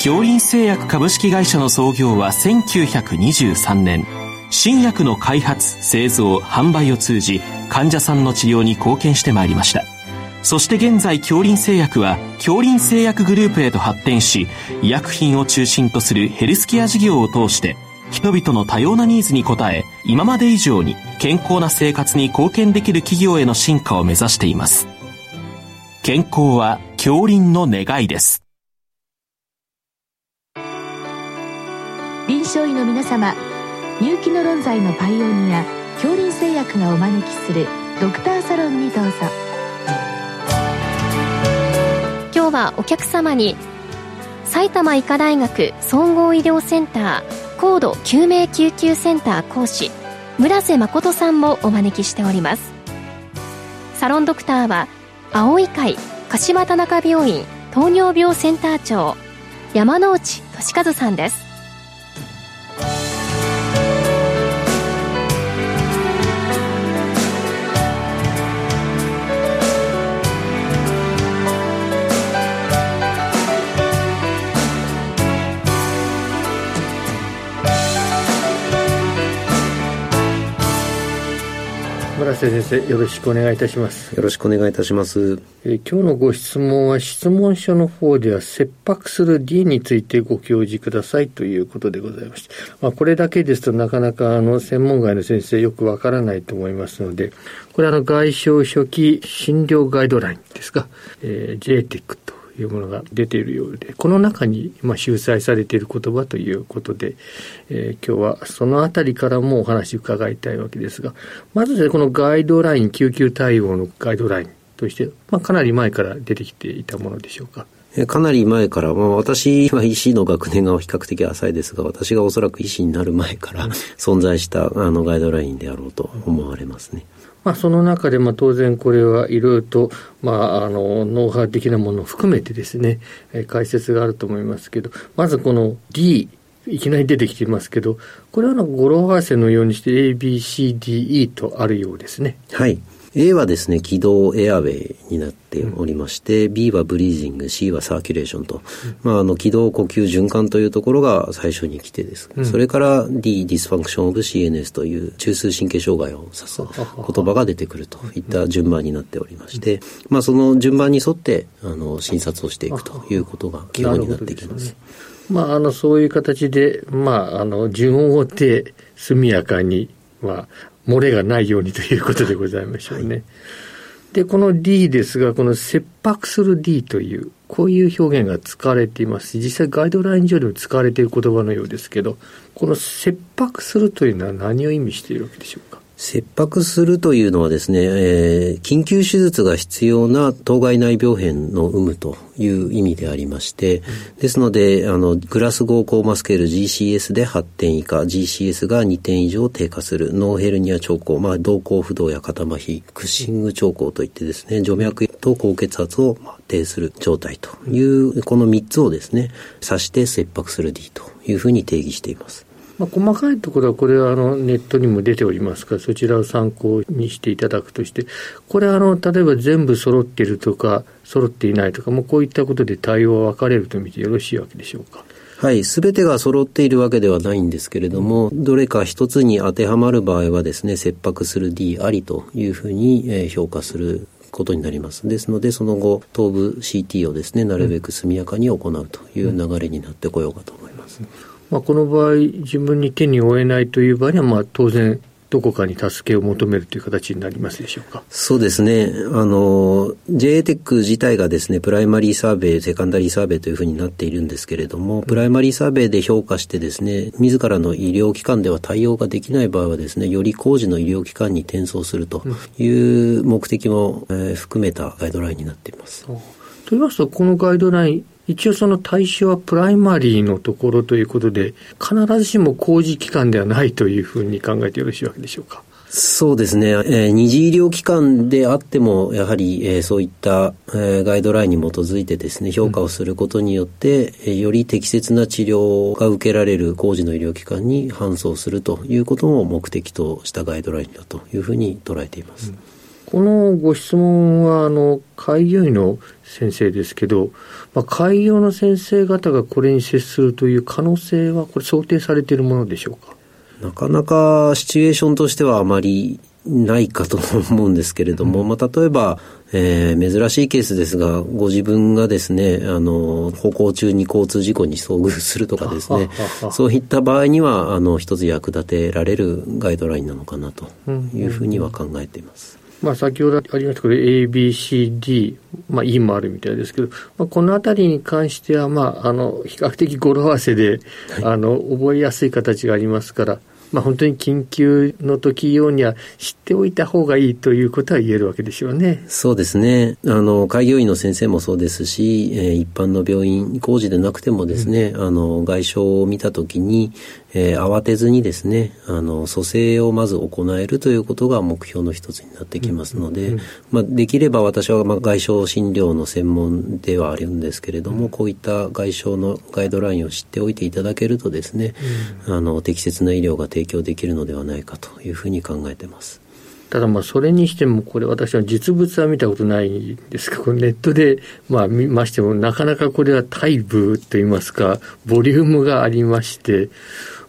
京林製薬株式会社の創業は1923年。新薬の開発製造販売を通じ患者さんの治療に貢献してまいりました。そして現在京林製薬は京林製薬グループへと発展し医薬品を中心とするヘルスケア事業を通して人々の多様なニーズに応え今まで以上に健康な生活に貢献できる企業への進化を目指しています。健康は京林の願いです。臨床医の皆様入気の論剤のパイオニア恐林製薬がお招きするドクターサロンにどうぞ。今日はお客様に埼玉医科大学総合医療センター高度救命救急センター講師村瀬誠さんもお招きしております。サロンドクターは青い会柏田中病院糖尿病センター長山内俊和さんです。村瀬先生よろしくお願いいたします。よろしくお願いいたします。え今日のご質問は質問書の方では切迫する D についてご教示くださいということでございまして、まあ、これだけですとなかなかあの専門外の先生よくわからないと思いますのでこれあの外傷初期診療ガイドラインですか、えー、JTEC というものが出ているようで、この中に、まあ、秀才されている言葉ということで、えー、今日はそのあたりからもお話伺いたいわけですが、まずこのガイドライン、救急対応のガイドラインとして、まあ、かなり前から出てきていたものでしょうか。かなり前から、まあ、私は医師の学年が比較的浅いですが、私がおそらく医師になる前から存在したあのガイドラインであろうと思われますね。まあ、その中で、まあ、当然これはいろいろと、まあ、あの、ノウハウ的なものを含めてですね、えー、解説があると思いますけど、まずこの D、いきなり出てきていますけど、これはの語呂合わせのようにして A, B, C, D, E とあるようですね。はい。A はですね、気道 airway になっておりまして、うん、B は breathing、C は circulation と、うん、まあ、あの、気道呼吸循環というところが最初に来てです、うん、それから D、 dysfunction of CNS という中枢神経障害を指す言葉が出てくるといった順番になっておりまして、まあ、その順番に沿って、あの、診察をしていくということが基本になってきます。まあ、あの、そういう形で、まあ、あの、順を追って速やかに、まあ、漏れがないようにということでございましょうね。はい、で、この D ですが、この切迫する D という、こういう表現が使われています、実際ガイドライン上でも使われている言葉のようですけど、この切迫するというのは何を意味しているわけでしょう切迫するというのはですね、えー、緊急手術が必要な当該内病変の有無という意味でありまして、うん、ですので、あの、グラスゴーコーマスケール GCS で8点以下、GCS が2点以上低下する、ノーヘルニア兆候、まあ、動向不動や肩麻痺、クッシング兆候といってですね、除脈と高血圧をまあ低する状態という、この3つをですね、指して切迫する D というふうに定義しています。まあ、細かいところはこれはあのネットにも出ておりますからそちらを参考にしていただくとしてこれはあの例えば全部揃っているとか揃っていないとかもうこういったことで対応は分かれると見てよろしいわけでしょうか？はい、すべてが揃っているわけではないんですけれども、どれか一つに当てはまる場合はですね、切迫する D ありというふうに、評価することになります。ですので、その後、頭部 CT をですね、なるべく速やかに行うという流れになってこようかと思います。うんまあ、この場合、自分に手に負えないという場合には、まあ、当然、どこかに助けを求めるという形になりますでしょうかそうですね。あの、JATEC 自体がですね、プライマリーサーベイ、セカンダリーサーベイというふうになっているんですけれども、プライマリーサーベイで評価してですね、自らの医療機関では対応ができない場合はですね、より工事の医療機関に転送するという目的も、えー、含めたガイドラインになっています。と言いますと、このガイドライン、一応その対象はプライマリーのところということで、必ずしも工事機関ではないというふうに考えてよろしいわけでしょうか。そうですね、えー、二次医療機関であっても、やはり、えー、そういった、えー、ガイドラインに基づいてですね、評価をすることによって、うん、より適切な治療が受けられる工事の医療機関に搬送するということを目的としたガイドラインだというふうに捉えています。うんこのご質問は、あの、開業医の先生ですけど、まあ、開業の先生方がこれに接するという可能性は、これ想定されているものでしょうか？なかなかシチュエーションとしてはあまりないかと思うんですけれども、うん、まあ、例えば、えー、珍しいケースですが、ご自分がですね、あの、歩行中に交通事故に遭遇するとかですね、そういった場合には、あの、一つ役立てられるガイドラインなのかなというふうには考えています。まあ、先ほどありましたけど、A、B、C、D、まあ、E もあるみたいですけど、まあ、このあたりに関しては、まあ、あの、比較的語呂合わせで、はい、あの、覚えやすい形がありますから、まあ、本当に緊急の時用には知っておいた方がいいということは言えるわけでしょうね。そうですね。あの、開業医の先生もそうですし、えー、一般の病院、工事でなくてもですね、うん、あの、外傷を見た時に、えー、慌てずにですね、あの、蘇生をまず行えるということが目標の一つになってきますので、まあ、できれば私は、まあ、外傷診療の専門ではあるんですけれども、うん、こういった外傷のガイドラインを知っておいていただけるとですね、あの、適切な医療が提供できるのではないかというふうに考えてます。ただまあそれにしてもこれ私は実物は見たことないんですが、ネットでまあ見ましてもなかなかこれは大部といいますか、ボリュームがありまして、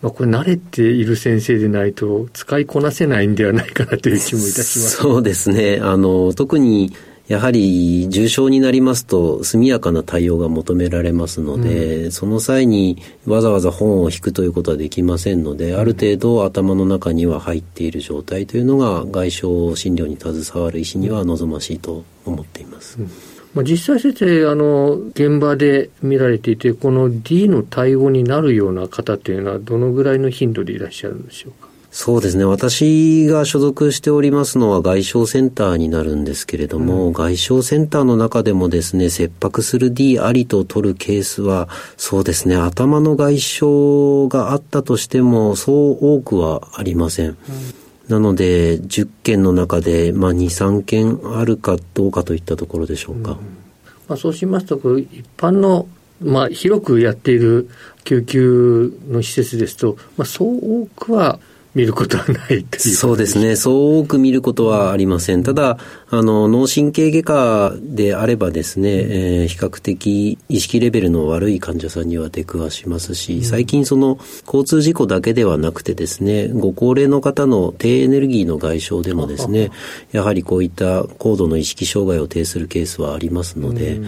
まあ、これ慣れている先生でないと使いこなせないんではないかなという気もいたします。そうですね。あの、特にやはり重症になりますと速やかな対応が求められますので、うん、その際にわざわざ本を引くということはできませんので、ある程度頭の中には入っている状態というのが外傷診療に携わる医師には望ましいと思っています。うんまあ、実際先生、あの、現場で見られていて、この D の対応になるような方というのは、どのぐらいの頻度でいらっしゃるんでしょうか？そうですね。私が所属しておりますのは外傷センターになるんですけれども、うん、外傷センターの中でもですね、切迫する D ありと取るケースは、そうですね、頭の外傷があったとしても、そう多くはありません。うんなので、10件の中で、まあ、2、3件あるかどうかといったところでしょうか。うん、まあ、そうしますと、一般の、まあ、広くやっている救急の施設ですと、まあ、そう多くは見ることはないというそうですね。そう多く見ることはありません。ただ、あの、脳神経外科であればですね、えー、比較的意識レベルの悪い患者さんには出くわしますし、最近その交通事故だけではなくてですね、ご高齢の方の低エネルギーの外傷でもですね、やはりこういった高度の意識障害を呈するケースはありますので、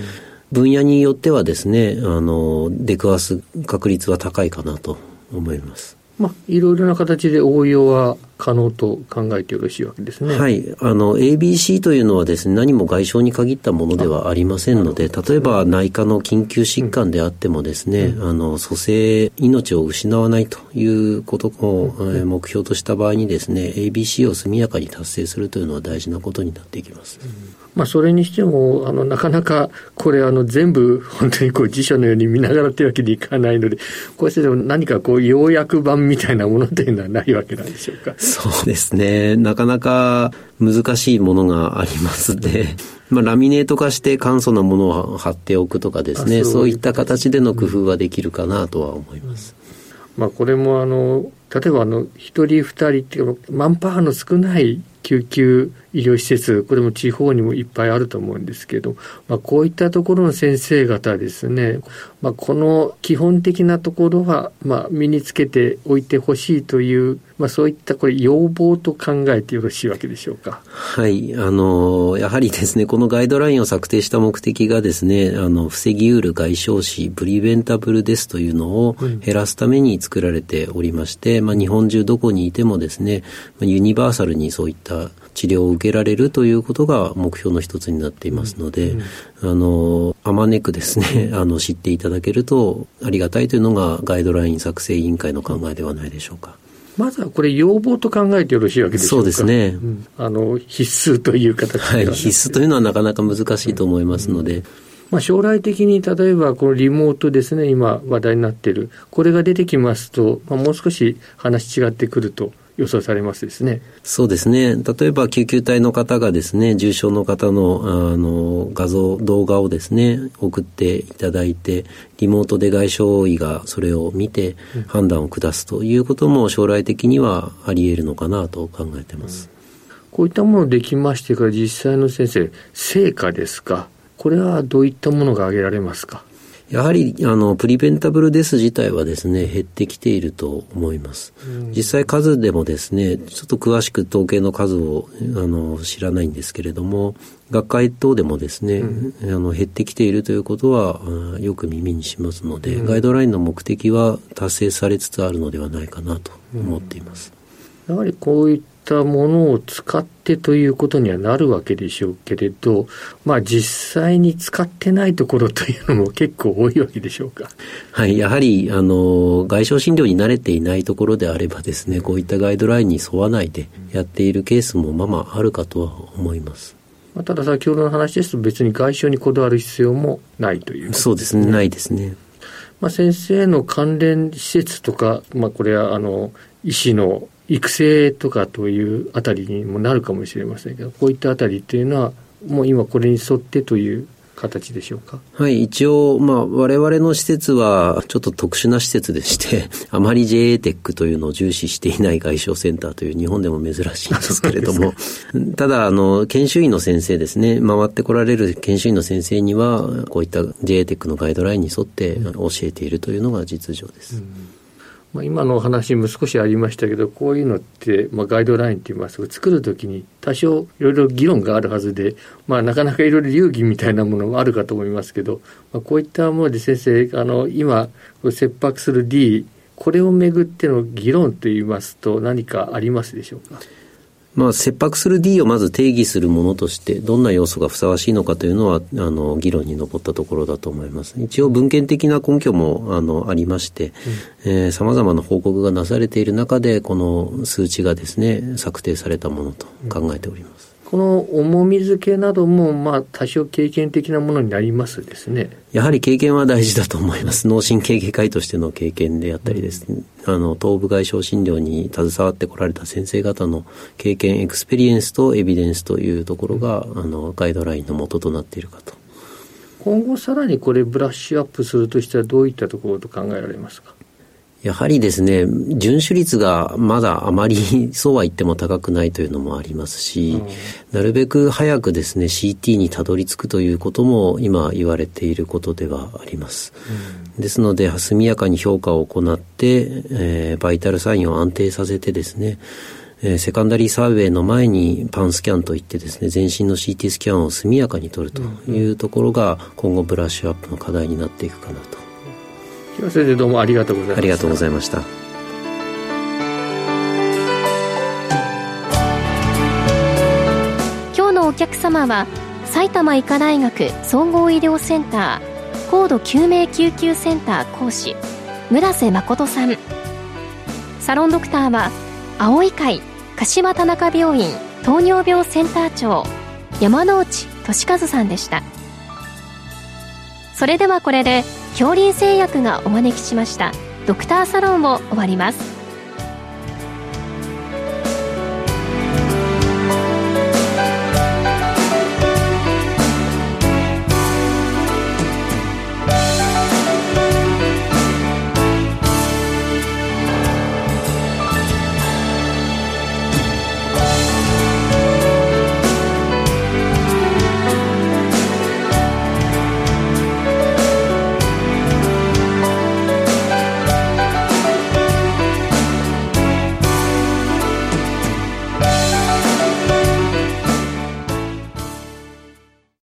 分野によってはですね、あの、出くわす確率は高いかなと思います。まあ、いろいろな形で応用は可能と考えてよろしいわけですね。はい。あの、ABC というのはですね、何も外傷に限ったものではありませんので、例えば内科の緊急疾患であってもですね、うん、あの、蘇生、命を失わないということを、うん、目標とした場合にですね、ABC を速やかに達成するというのは大事なことになっていきます。うんまあ、それにしても、あの、なかなか、これ、あの、全部、本当にこう、辞書のように見ながらというわけにいかないので、こうしてでも何かこう、要約版みたいなものというのはないわけなんでしょうか？そうですね。なかなか難しいものがありますね。まあ、ラミネート化して簡素なものを貼っておくとかですね、そういった形での工夫はできるかなとは思います。まあ、これもあの、例えばあの、一人二人っていうか、マンパワーの少ない救急医療施設、これも地方にもいっぱいあると思うんですけど、まあ、こういったところの先生方ですね、まあ、この基本的なところは、まあ、身につけておいてほしいという、まあ、そういったこれ要望と考えてよろしいわけでしょうか。はい。あの、やはりですね、このガイドラインを策定した目的がですね、あの、防ぎうる外傷死、プリベンタブルですというのを減らすために作られておりまして、うん、まあ、日本中どこにいてもですね、ユニバーサルにそういった治療を受けられるということが目標の一つになっていますので、うん。うん、あの、あまねくですね、あの、知っていただけるとありがたいというのがガイドライン作成委員会の考えではないでしょうか。まずはこれ要望と考えてよろしいわけですか？そうですね、うん、あの、必須という形では、はい、必須というのはなかなか難しいと思いますので、うん。まあ、将来的に例えばこのリモートですね、今話題になっている、これが出てきますと、まあ、もう少し話違ってくると予想されますですね。そうですね。例えば救急隊の方がですね、重症の方のあの画像、動画をですね、送っていただいて、リモートで外傷医がそれを見て判断を下すということも将来的にはあり得るのかなと考えてます。うんこういったものできましてから実際の先生、成果ですか？これはどういったものが挙げられますか？やはり、あの、プリベンタブルデス自体はですね、減ってきていると思います。実際数でもですね、ちょっと詳しく統計の数を、あの、知らないんですけれども、学会等でもですね、うん、あの、減ってきているということは、よく耳にしますので、うん、ガイドラインの目的は達成されつつあるのではないかなと思っています。やはりこういったものを使ってということにはなるわけでしょうけれど、まあ実際に使ってないところというのも結構多いわけでしょうか。はい、やはり、あの、外傷診療に慣れていないところであればですね、こういったガイドラインに沿わないでやっているケースもままあるかとは思います。ただ先ほどの話ですと別に外傷にこだわる必要もないという、ね、そうですね、ないですね。まあ、先生の関連施設とか、まあ、これはあの医師の育成とかというあたりにもなるかもしれませんけど、こういったあたりっていうのは、もう今これに沿ってという形でしょうか？はい、一応、まあ、我々の施設はちょっと特殊な施設でして、あまり JA テックというのを重視していない外傷センターという日本でも珍しいんですけれども、ただ、あの、研修医の先生ですね、回ってこられる研修医の先生には、こういった JA テックのガイドラインに沿って教えているというのが実情です。うんまあ、今のお話も少しありましたけど、こういうのって、まあ、ガイドラインって言いますか、作る時に多少いろいろ議論があるはずで、まあ、なかなかいろいろ流儀みたいなものもあるかと思いますけど、まあ、こういったもので先生、あの、今、切迫する D、これをめぐっての議論といいますと何かありますでしょうか？まあ、切迫する D をまず定義するものとして、どんな要素がふさわしいのかというのは、あの、議論に上ったところだと思います。一応、文献的な根拠も、あの、ありまして、うんえー、様々な報告がなされている中で、この数値がですね、策定されたものと考えております。この重み付けなども、まあ、多少経験的なものになりますですね。やはり経験は大事だと思います。脳神経外科医としての経験であったりですね、あの、頭部外傷診療に携わってこられた先生方の経験、 experience とエビデンスというところが、あの、ガイドラインの元となっているかと。今後さらにこれブラッシュアップするとしてはどういったところと考えられますか？やはりですね、遵守率がまだあまり そうは言っても高くないというのもありますし、うん、なるべく早くですね、CT にたどり着くということも今言われていることではあります。うん、ですので、速やかに評価を行って、えー、バイタルサインを安定させてですね、えー、セカンダリーサーベイの前にパンスキャンといってですね、全身の CT スキャンを速やかに取るというところが今後ブラッシュアップの課題になっていくかなと先生どうもありがとうございましたありがとうございました。今日のお客様は埼玉医科大学総合医療センター高度救命救急センター講師村瀬誠さん。サロンドクターは青い会柏田中病院糖尿病センター長山内俊和さんでした。それではこれで恐林製薬がお招きしました。ドクターサロンを終わります。